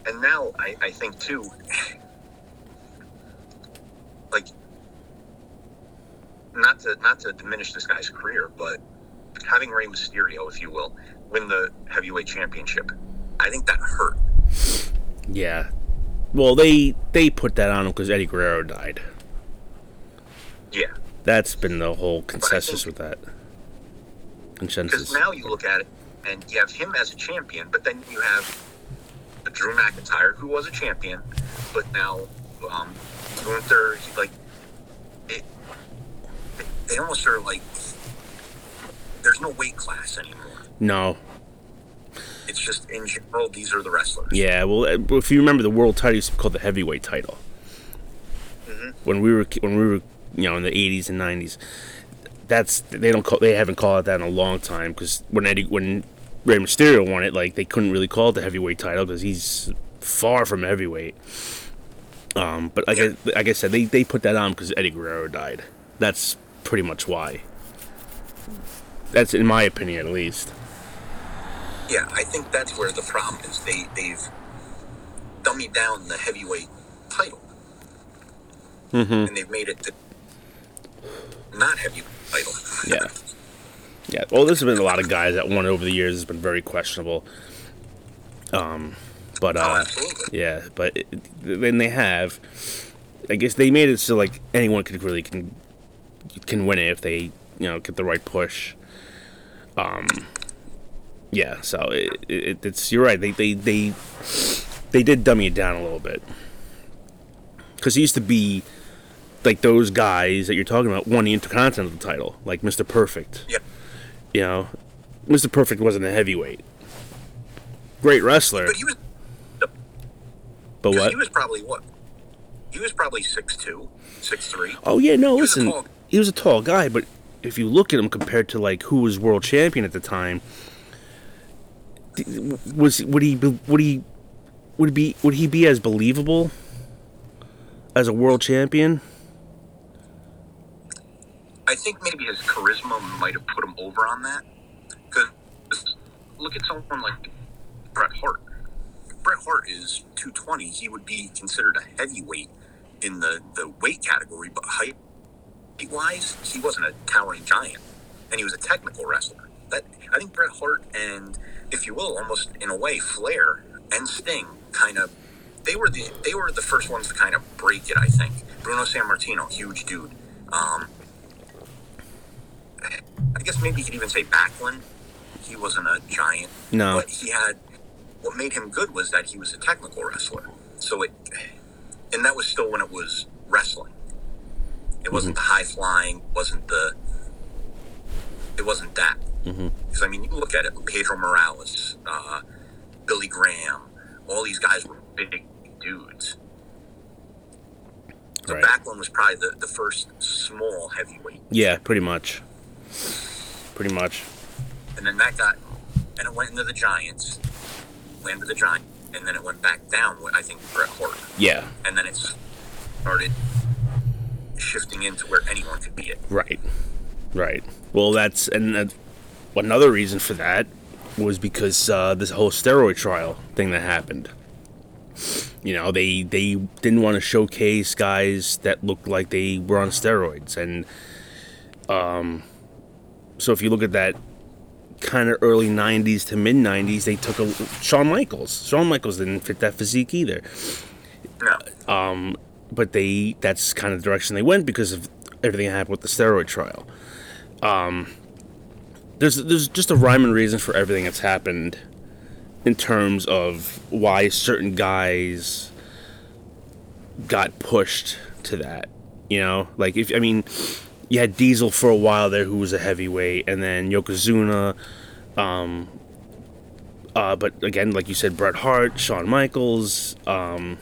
And now I, I think too, like, not to not to diminish this guy's career, but having Rey Mysterio, if you will, win the heavyweight championship, I think that hurt. yeah. Well, they they put that on him because Eddie Guerrero died. Yeah, That's been the whole consensus with that. because Consensus. now you look at it and you have him as a champion, but then you have Drew McIntyre, who was a champion, but now Um, Gunther, he like it. They, they almost are like there's no weight class anymore. No. It's just in general, these are the wrestlers. Yeah, well, uh, if you remember, the world title used to be called the heavyweight title. Mhm. When we were when we were you know in the '80s and '90s, that's they don't call they haven't called it that in a long time because when Eddie when Rey Mysterio won it, like they couldn't really call it the heavyweight title because he's far from heavyweight. Um, but like I, like I said, they they put that on because Eddie Guerrero died. That's pretty much why. That's in my opinion, at least. Yeah, I think that's where the problem is. They they've dummied down the heavyweight title, Mm-hmm. and they've made it the not heavyweight title. Yeah. Yeah. Well, there's been a lot of guys that won over the years. It's been very questionable. Um, but oh, uh, absolutely. yeah, but it, then they have. I guess they made it so like anyone could really can can win it if they you know get the right push. Um. Yeah. So it, it, it's you're right. They they they they did dummy it down a little bit because it used to be like those guys that you're talking about won the Intercontinental title, like Mr. Perfect. Yeah. You know, Mr. Perfect wasn't a heavyweight. Great wrestler, But he was. but 'cause what? He was probably what? He was probably six two, six three. Oh yeah, no, He was listen, tall- he was a tall guy, but if you look at him compared to like who was world champion at the time, was would he would he would be would he be as believable as a world champion? I think maybe his charisma might have put him over on that. Because look at someone like Bret Hart. If Bret Hart is 220, he would be considered a heavyweight in the, the weight category, but height wise, he wasn't a towering giant. And he was a technical wrestler. That I think Bret Hart and, if you will, almost in a way, Flair and Sting kind of they were the they were the first ones to kind of break it. I think Bruno Sammartino, huge dude. Um, I guess maybe you could even say Backlund. He wasn't a giant, No. but he had what made him good was that he was a technical wrestler. So it, and that was still when it was wrestling. It wasn't the high flying, wasn't the, it wasn't that. Mhm. Because I mean, you look at it, Pedro Morales, uh, Billy Graham, all these guys were big dudes. So Right. Backlund was probably the, the first small heavyweight. Yeah, pretty much. Pretty much. and then that got and it went into the Giants, landed the Giants, and then it went back down. With, I think Bret Hart, Yeah. and then it started shifting into where anyone could be it. Right. Right. Well, that's and another reason for that was because uh, this whole steroid trial thing that happened. You know, they they didn't want to showcase guys that looked like they were on steroids, and um, so if you look at that kind of early '90s to mid '90s, they took a Shawn Michaels. Shawn Michaels didn't fit that physique either No, um, but they that's kind of the direction they went because of everything that happened with the steroid trial. Um, there's there's just a rhyme and reason for everything that's happened in terms of why certain guys got pushed to that. You know, like if I mean, you had Diesel for a while there, who was a heavyweight, and then Yokozuna. Um, uh, but again, like you said, Bret Hart, Shawn Michaels. Um,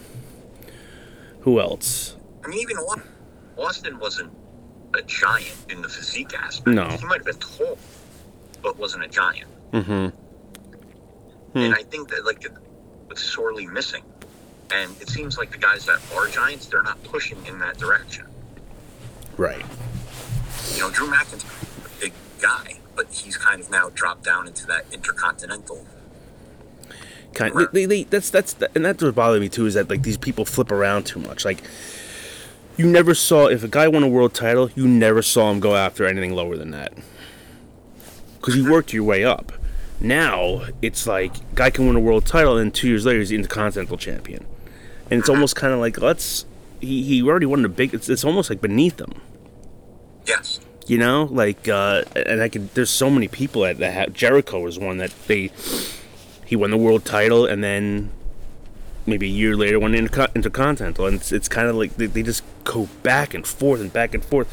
who else? I mean even Austin wasn't a giant in the physique aspect. No. he might have been tall, but wasn't a giant. Mm-hmm. Hmm. And I think that like it was sorely missing. And it seems like the guys that are giants, they're not pushing in that direction. Right. You know, Drew McIntyre, a big guy, but he's kind of now dropped down into that intercontinental. Kind. of, They, they, that's that's and that's what bothered me too is that like these people flip around too much. Like you never saw if a guy won a world title, you never saw him go after anything lower than that because you worked your way up. Now it's like guy can win a world title and two years later he's the intercontinental champion, and it's almost kind of like let's he, he already won the big. It's, it's almost like beneath him. Yes. You know, like, uh, and I could. There's so many people that, that have. Jericho was one that they. He won the world title, and then, maybe a year later went into Intercontinental, and it's, it's kind of like they, they just go back and forth and back and forth.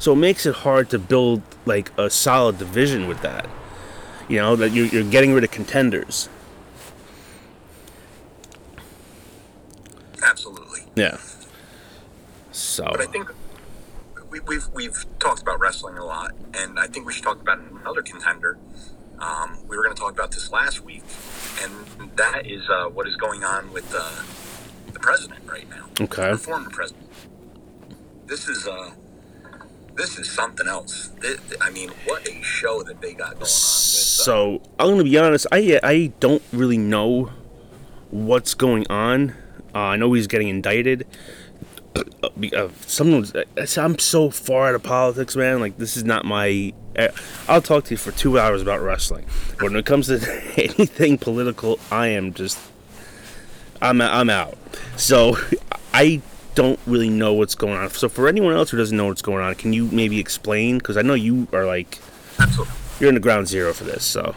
So it makes it hard to build like a solid division with that. You know that you're, you're getting rid of contenders. Absolutely. Yeah. So. But I think we, we've we've talked about wrestling a lot, and I think we should talk about another contender. Um, we were going to talk about this last week, and that is uh, what is going on with uh, the president right now. Okay. The former president. This is uh, this is something else. This, I mean, what a show that they got going on. With, uh, so I'm going to be honest. I I don't really know what's going on. Uh, I know he's getting indicted. Uh, someone's. I'm so far out of politics, man. Like this is not my. uh, I'll talk to you for two hours about wrestling. But when it comes to anything political, I am just. I'm I'm out. So I don't really know what's going on. So for anyone else who doesn't know what's going on, can you maybe explain? Because I know you are like. Absolutely. You're in the ground zero for this, so.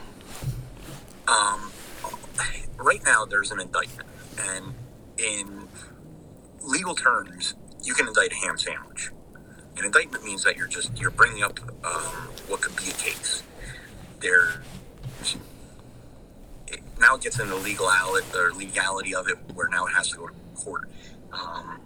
Um, right now there's an indictment, and in legal terms, you can indict a ham sandwich. An indictment means that you're just you're bringing up um, what could be a case. There, it, now it gets into legality or legality of it, where now it has to go to court. Um,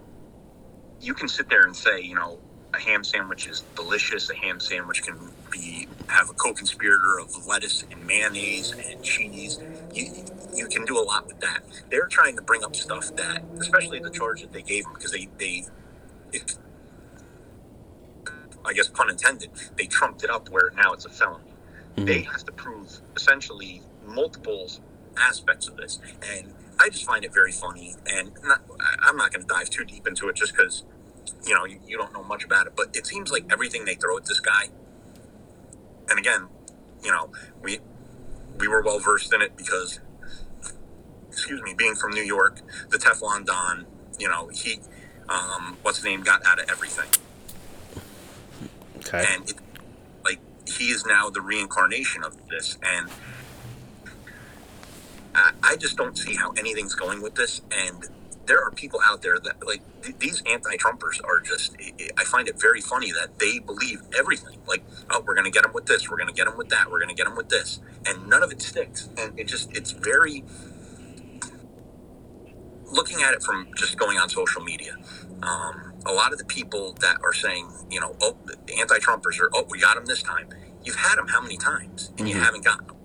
you can sit there and say, you know, a ham sandwich is delicious. A ham sandwich can be have a co-conspirator of lettuce and mayonnaise and cheese. You you can do a lot with that. They're trying to bring up stuff that, especially the charge that they gave them, because they they, it, I guess pun intended, they trumped it up where now it's a felony. Hmm. They have to prove essentially multiple aspects of this, and I just find it very funny. And not, I'm not going to dive too deep into it, just because you know you, you don't know much about it. But it seems like everything they throw at this guy, and again, you know, we we were well versed in it because, excuse me, being from New York, the Teflon Don, you know, he, um, what's his name, got out of everything, Okay. and it, like he is now the reincarnation of this, and I, I just don't see how anything's going with this, and. There are people out there that like th- these anti-Trumpers are just. I- find it very funny that they believe everything. Like, oh, we're going to get them with this, we're going to get them with that, we're going to get them with this, and none of it sticks. And it just, it's very. Looking at it from just going on social media, um, a lot of the people that are saying, you know, oh, the anti-Trumpers are, oh, we got them this time. You've had them how many times, and you Mhm. haven't gotten them.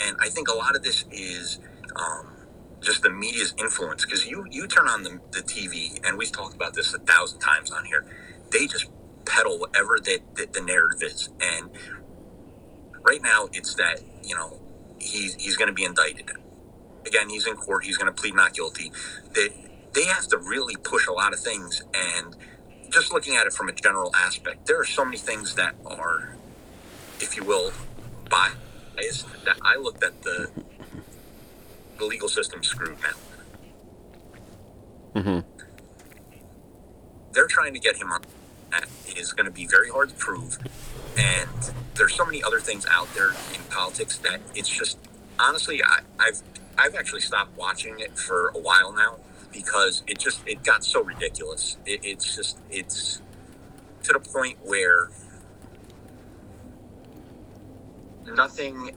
And I think a lot of this is. Um, just the media's influence because you you turn on the, the TV and we've talked about this a thousand times on here they just peddle whatever that the, the narrative is. And right now it's that you know he's he's going to be indicted. Again he's in court he's going to plead not guilty. They they have to really push a lot of things and just looking at it from a general aspect there are so many things that are if you will biased that I looked at the the legal system's screwed now. hmm They're trying to get him on. That is going to be very hard to prove. And there's so many other things out there in politics that it's just honestly, I, I've I've actually stopped watching it for a while now because it just it got so ridiculous. It, it's just it's to the point where nothing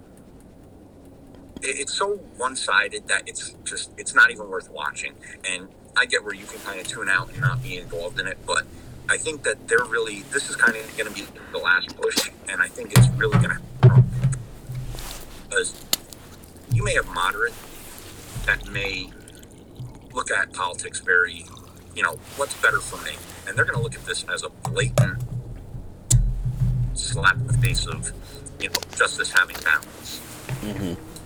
it's so one-sided that it's just it's not even worth watching. And i get where you can kind of tune out and not be involved in it but i think that they're really this is kind of going to be the last push and i think it's really going to because you may have moderate that may look at politics very you know what's better for me and they're going to look at this as a blatant slap in the face of you know justice having balance hmm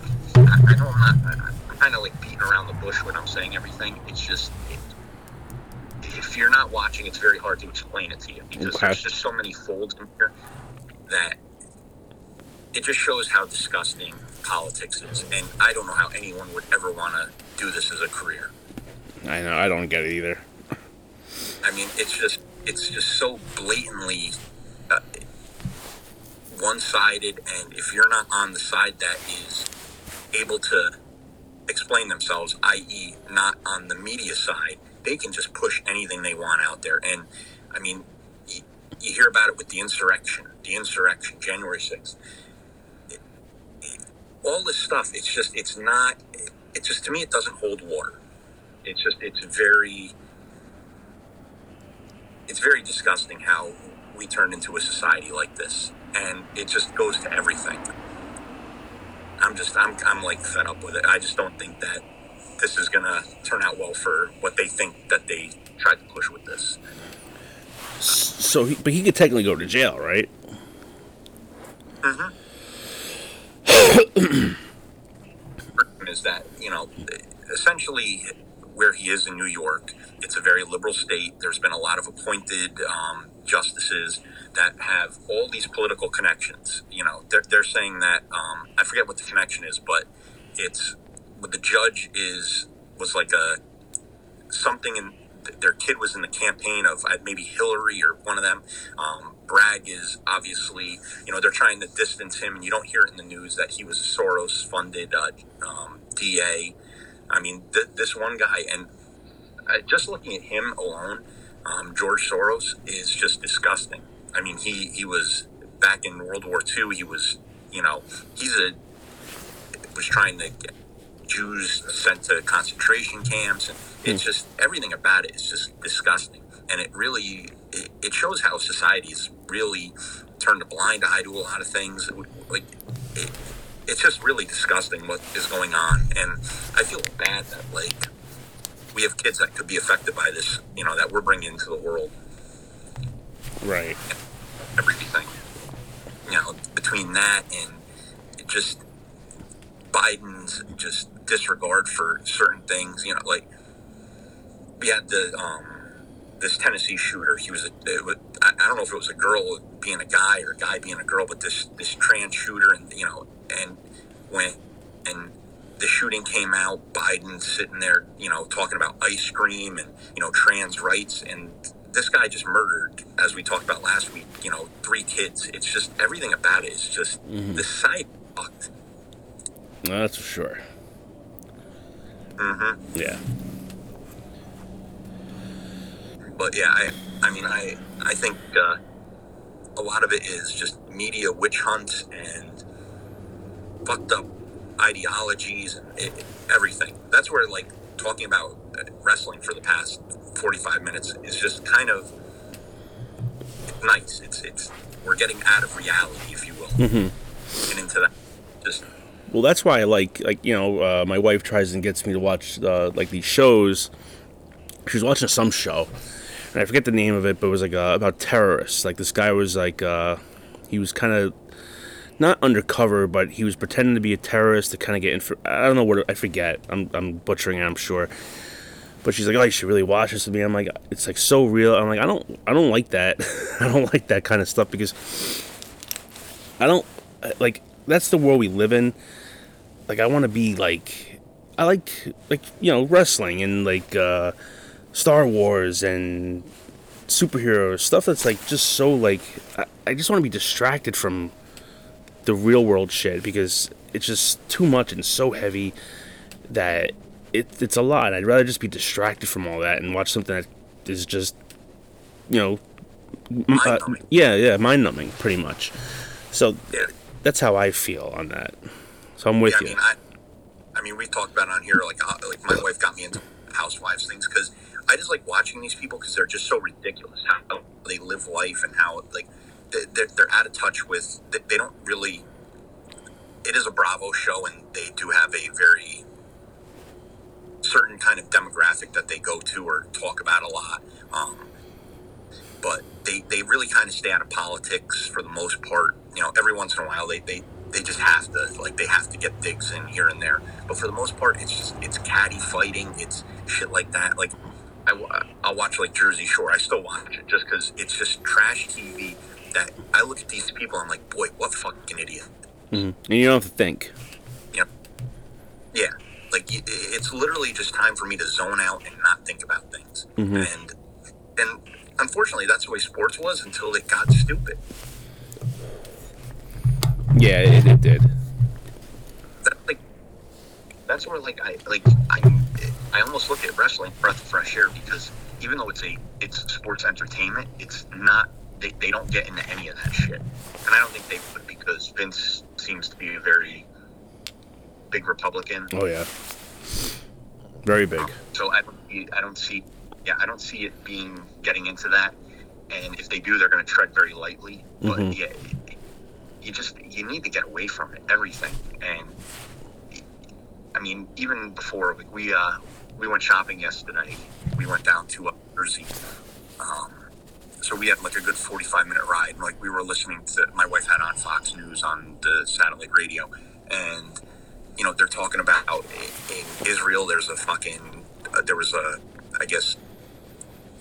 I, I know I'm not. I'm kind of like beating around the bush when I'm saying everything. It's just, it, if you're not watching, it's very hard to explain it to you because Okay. there's just so many folds in here that it just shows how disgusting politics is. And I don't know how anyone would ever want to do this as a career. I know. I don't get it either. I mean, it's just, it's just so blatantly uh, one-sided. And if you're not on the side that is able to explain themselves, i.e., not on the media side, they can just push anything they want out there. And I mean, you, you hear about it with the insurrection, the insurrection, January 6th. It, it, all this stuff, it's just, it's not, it just, to me, it doesn't hold water. It's just, it's very, it's very disgusting how we turned into a society like this. And it just goes to everything. I'm just, I'm, I'm like fed up with it. I just don't think that this is going to turn out well for what they think that they tried to push with this. So, he, but he could technically go to jail, right? Mm-hmm. is that you know, essentially, where he is in New York, it's a very liberal state. There's been a lot of appointed um, justices that have all these political connections. You know, they're, they're saying that um, I forget what the connection is, but it's the judge is was like a something in their kid was in the campaign of uh, maybe Hillary or one of them. Um, Bragg is obviously, you know, they're trying to distance him, and you don't hear it in the news that he was a Soros-funded uh, um, DA. I mean, th- this one guy, and uh, just looking at him alone, um, George Soros is just disgusting. I mean, he he was back in World War II. He was, you know, he's a was trying to get Jews sent to concentration camps, and it's just everything about it is just disgusting. And it really it, it shows how society's really turned a blind eye to a lot of things. Like it, it's just really disgusting what is going on, and I feel bad that like we have kids that could be affected by this. You know that we're bringing into the world. Right. Everything. You know, between that and just Biden's just disregard for certain things, you know, like we had the um this Tennessee shooter. He was a was, I don't know if it was a girl being a guy or a guy being a girl, but this this trans shooter, and you know, and when and the shooting came out, Biden sitting there, you know, talking about ice cream and you know trans rights, and this guy just murdered, as we talked about last week, you know, three kids. It's just everything about it is just mm-hmm. the side fucked. That's for sure. Mm-hmm. Yeah. But yeah, I, I mean, I, I think uh, a lot of it is just media witch hunts and fucked up ideologies and it, everything. That's where like talking about wrestling for the past 45 minutes is just kind of nice. It's it's we're getting out of reality, if you will, mm-hmm. and into that. Just well, that's why I like like you know uh, my wife tries and gets me to watch uh, like these shows. She was watching some show, and I forget the name of it, but it was like uh, about terrorists. Like this guy was like uh, he was kind of not undercover, but he was pretending to be a terrorist to kind of get info. I don't know what I forget. I'm I'm butchering it. I'm sure. But she's like, "Oh, you should really watch this with me." I'm like, "It's like so real." I'm like, "I don't, I don't like that. I don't like that kind of stuff because I don't like that's the world we live in. Like, I want to be like, I like like you know wrestling and like uh, Star Wars and superheroes stuff that's like just so like I, I just want to be distracted from the real world shit because it's just too much and so heavy that it, it's a lot. I'd rather just be distracted from all that and watch something that is just, you know, uh, yeah, yeah, mind numbing, pretty much. So yeah. that's how I feel on that. So I'm with yeah, you. I mean, I, I mean, we've talked about it on here. Like, uh, like my wife got me into housewives things because I just like watching these people because they're just so ridiculous how they live life and how like they're, they're out of touch with. They don't really. It is a Bravo show, and they do have a very certain kind of demographic that they go to or talk about a lot. Um, but they, they really kind of stay out of politics for the most part. You know, every once in a while they, they, they just have to like they have to get digs in here and there. But for the most part, it's just it's caddy fighting, it's shit like that. Like I, I'll watch like Jersey Shore. I still watch it just because it's just trash TV. That I look at these people, I'm like, boy, what fucking idiot. Mm-hmm. And you don't have to think. Yeah. Yeah. Like it's literally just time for me to zone out and not think about things. Mm-hmm. And and unfortunately, that's the way sports was until it got stupid. Yeah, it, it did. That, like that's where like I like I I almost look at wrestling breath of fresh air because even though it's a it's sports entertainment, it's not they, they don't get into any of that shit, and I don't think they would because Vince seems to be a very big Republican. Oh yeah, very big. So I don't see- I don't see yeah I don't see it being getting into that, and if they do, they're going to tread very lightly. But Mhm. yeah, you just you need to get away from it everything and. I mean, even before we uh, we went shopping yesterday, we went down to Jersey. Um, so we had like a good forty-five minute ride. Like we were listening to my wife had on Fox News on the satellite radio, and you know they're talking about in, in Israel. There's a fucking uh, there was a I guess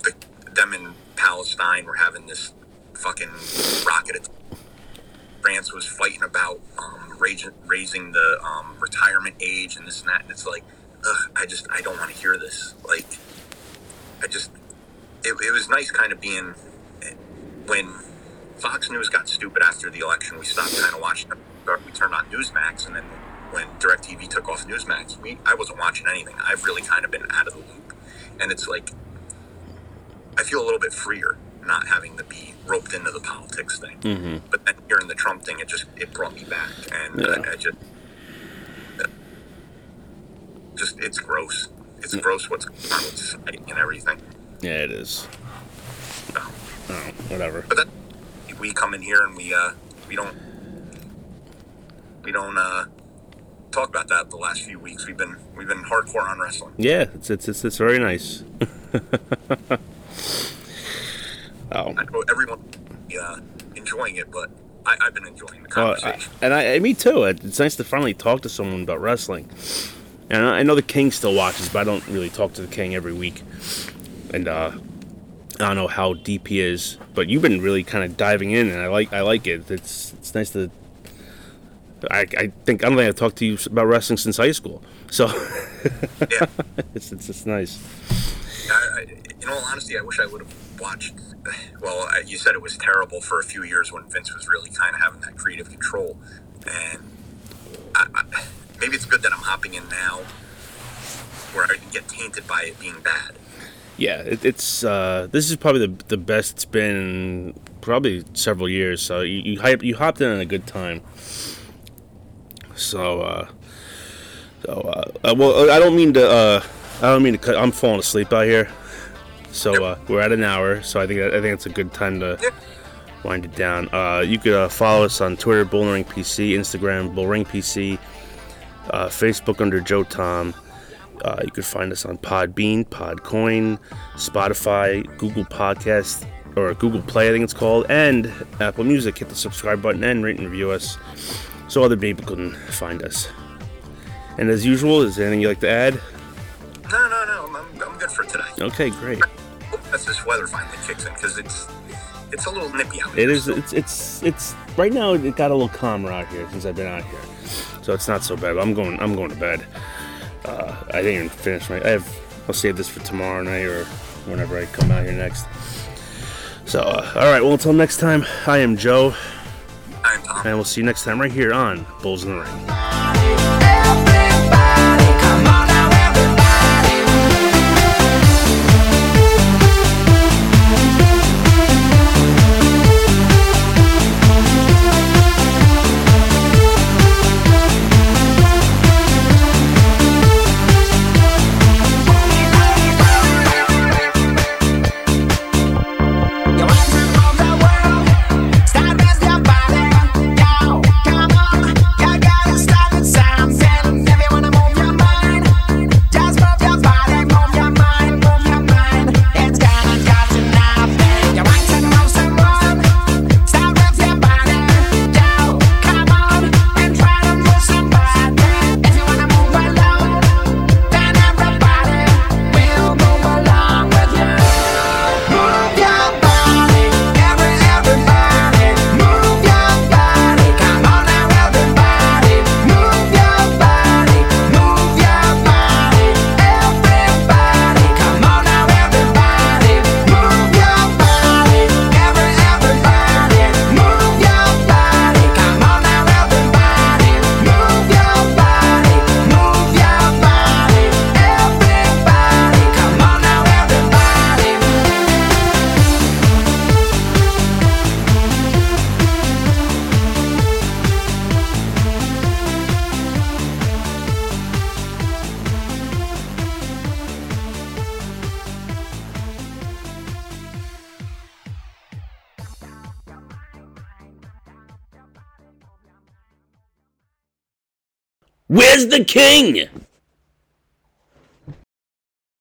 the, them in Palestine were having this fucking rocket attack. France was fighting about um, raising, raising the um, retirement age and this and that, and it's like, ugh, I just I don't want to hear this. Like, I just it, it was nice kind of being when Fox News got stupid after the election. We stopped kind of watching. them. We turned on Newsmax, and then when DirecTV took off Newsmax, we I wasn't watching anything. I've really kind of been out of the loop, and it's like I feel a little bit freer not having to be roped into the politics thing. hmm But then hearing the Trump thing, it just it brought me back, and uh, Yeah. I, I just uh, just it's gross. It's mm. gross what's going on with society and everything. Yeah, it is. So, Oh, whatever. but then we come in here and we uh we don't we don't uh talk about that the last few weeks. We've been we've been hardcore on wrestling. Yeah, it's it's it's, it's very nice. oh, I know everyone uh, enjoying it, but I, I've been enjoying the conversation. and I, me too. It's nice to finally talk to someone about wrestling. And I know the King still watches, but I don't really talk to the King every week. And uh, I don't know how deep he is, but you've been really kind of diving in, and I like I like it. It's it's nice to. I, I think I don't think I've talked to you about wrestling since high school, so yeah. it's, it's it's nice. I, I, in all honesty, I wish I would have watched. Well, I, you said it was terrible for a few years when Vince was really kind of having that creative control, and I, I, maybe it's good that I'm hopping in now, where I can get tainted by it being bad. Yeah, it, it's uh, this is probably the the best it's been probably several years. So you you, hype, you hopped in at a good time. So uh, so uh, uh, well, I don't mean to uh, I don't mean to cut. I'm falling asleep out here. So uh, we're at an hour. So I think I think it's a good time to wind it down. Uh, you could uh, follow us on Twitter, Bullring PC, Instagram, Bullring PC, uh, Facebook under Joe Tom. Uh, you could find us on Podbean, Podcoin, Spotify, Google Podcast, or Google Play, I think it's called, and Apple Music. Hit the subscribe button and rate and review us so other people can find us. And as usual, is there anything you'd like to add? No, no, no, I'm, I'm good for today. Okay, great. Hope As this weather finally kicks in, because it's it's a little nippy out It here. is. It's. It's. It's. Right now, it got a little calmer out here since I've been out here, so it's not so bad. But I'm going. I'm going to bed. Uh, I didn't even finish my. I have. I'll save this for tomorrow night or whenever I come out here next. So, uh, all right. Well, until next time, I am Joe, I'm Tom. and we'll see you next time right here on Bulls in the Ring.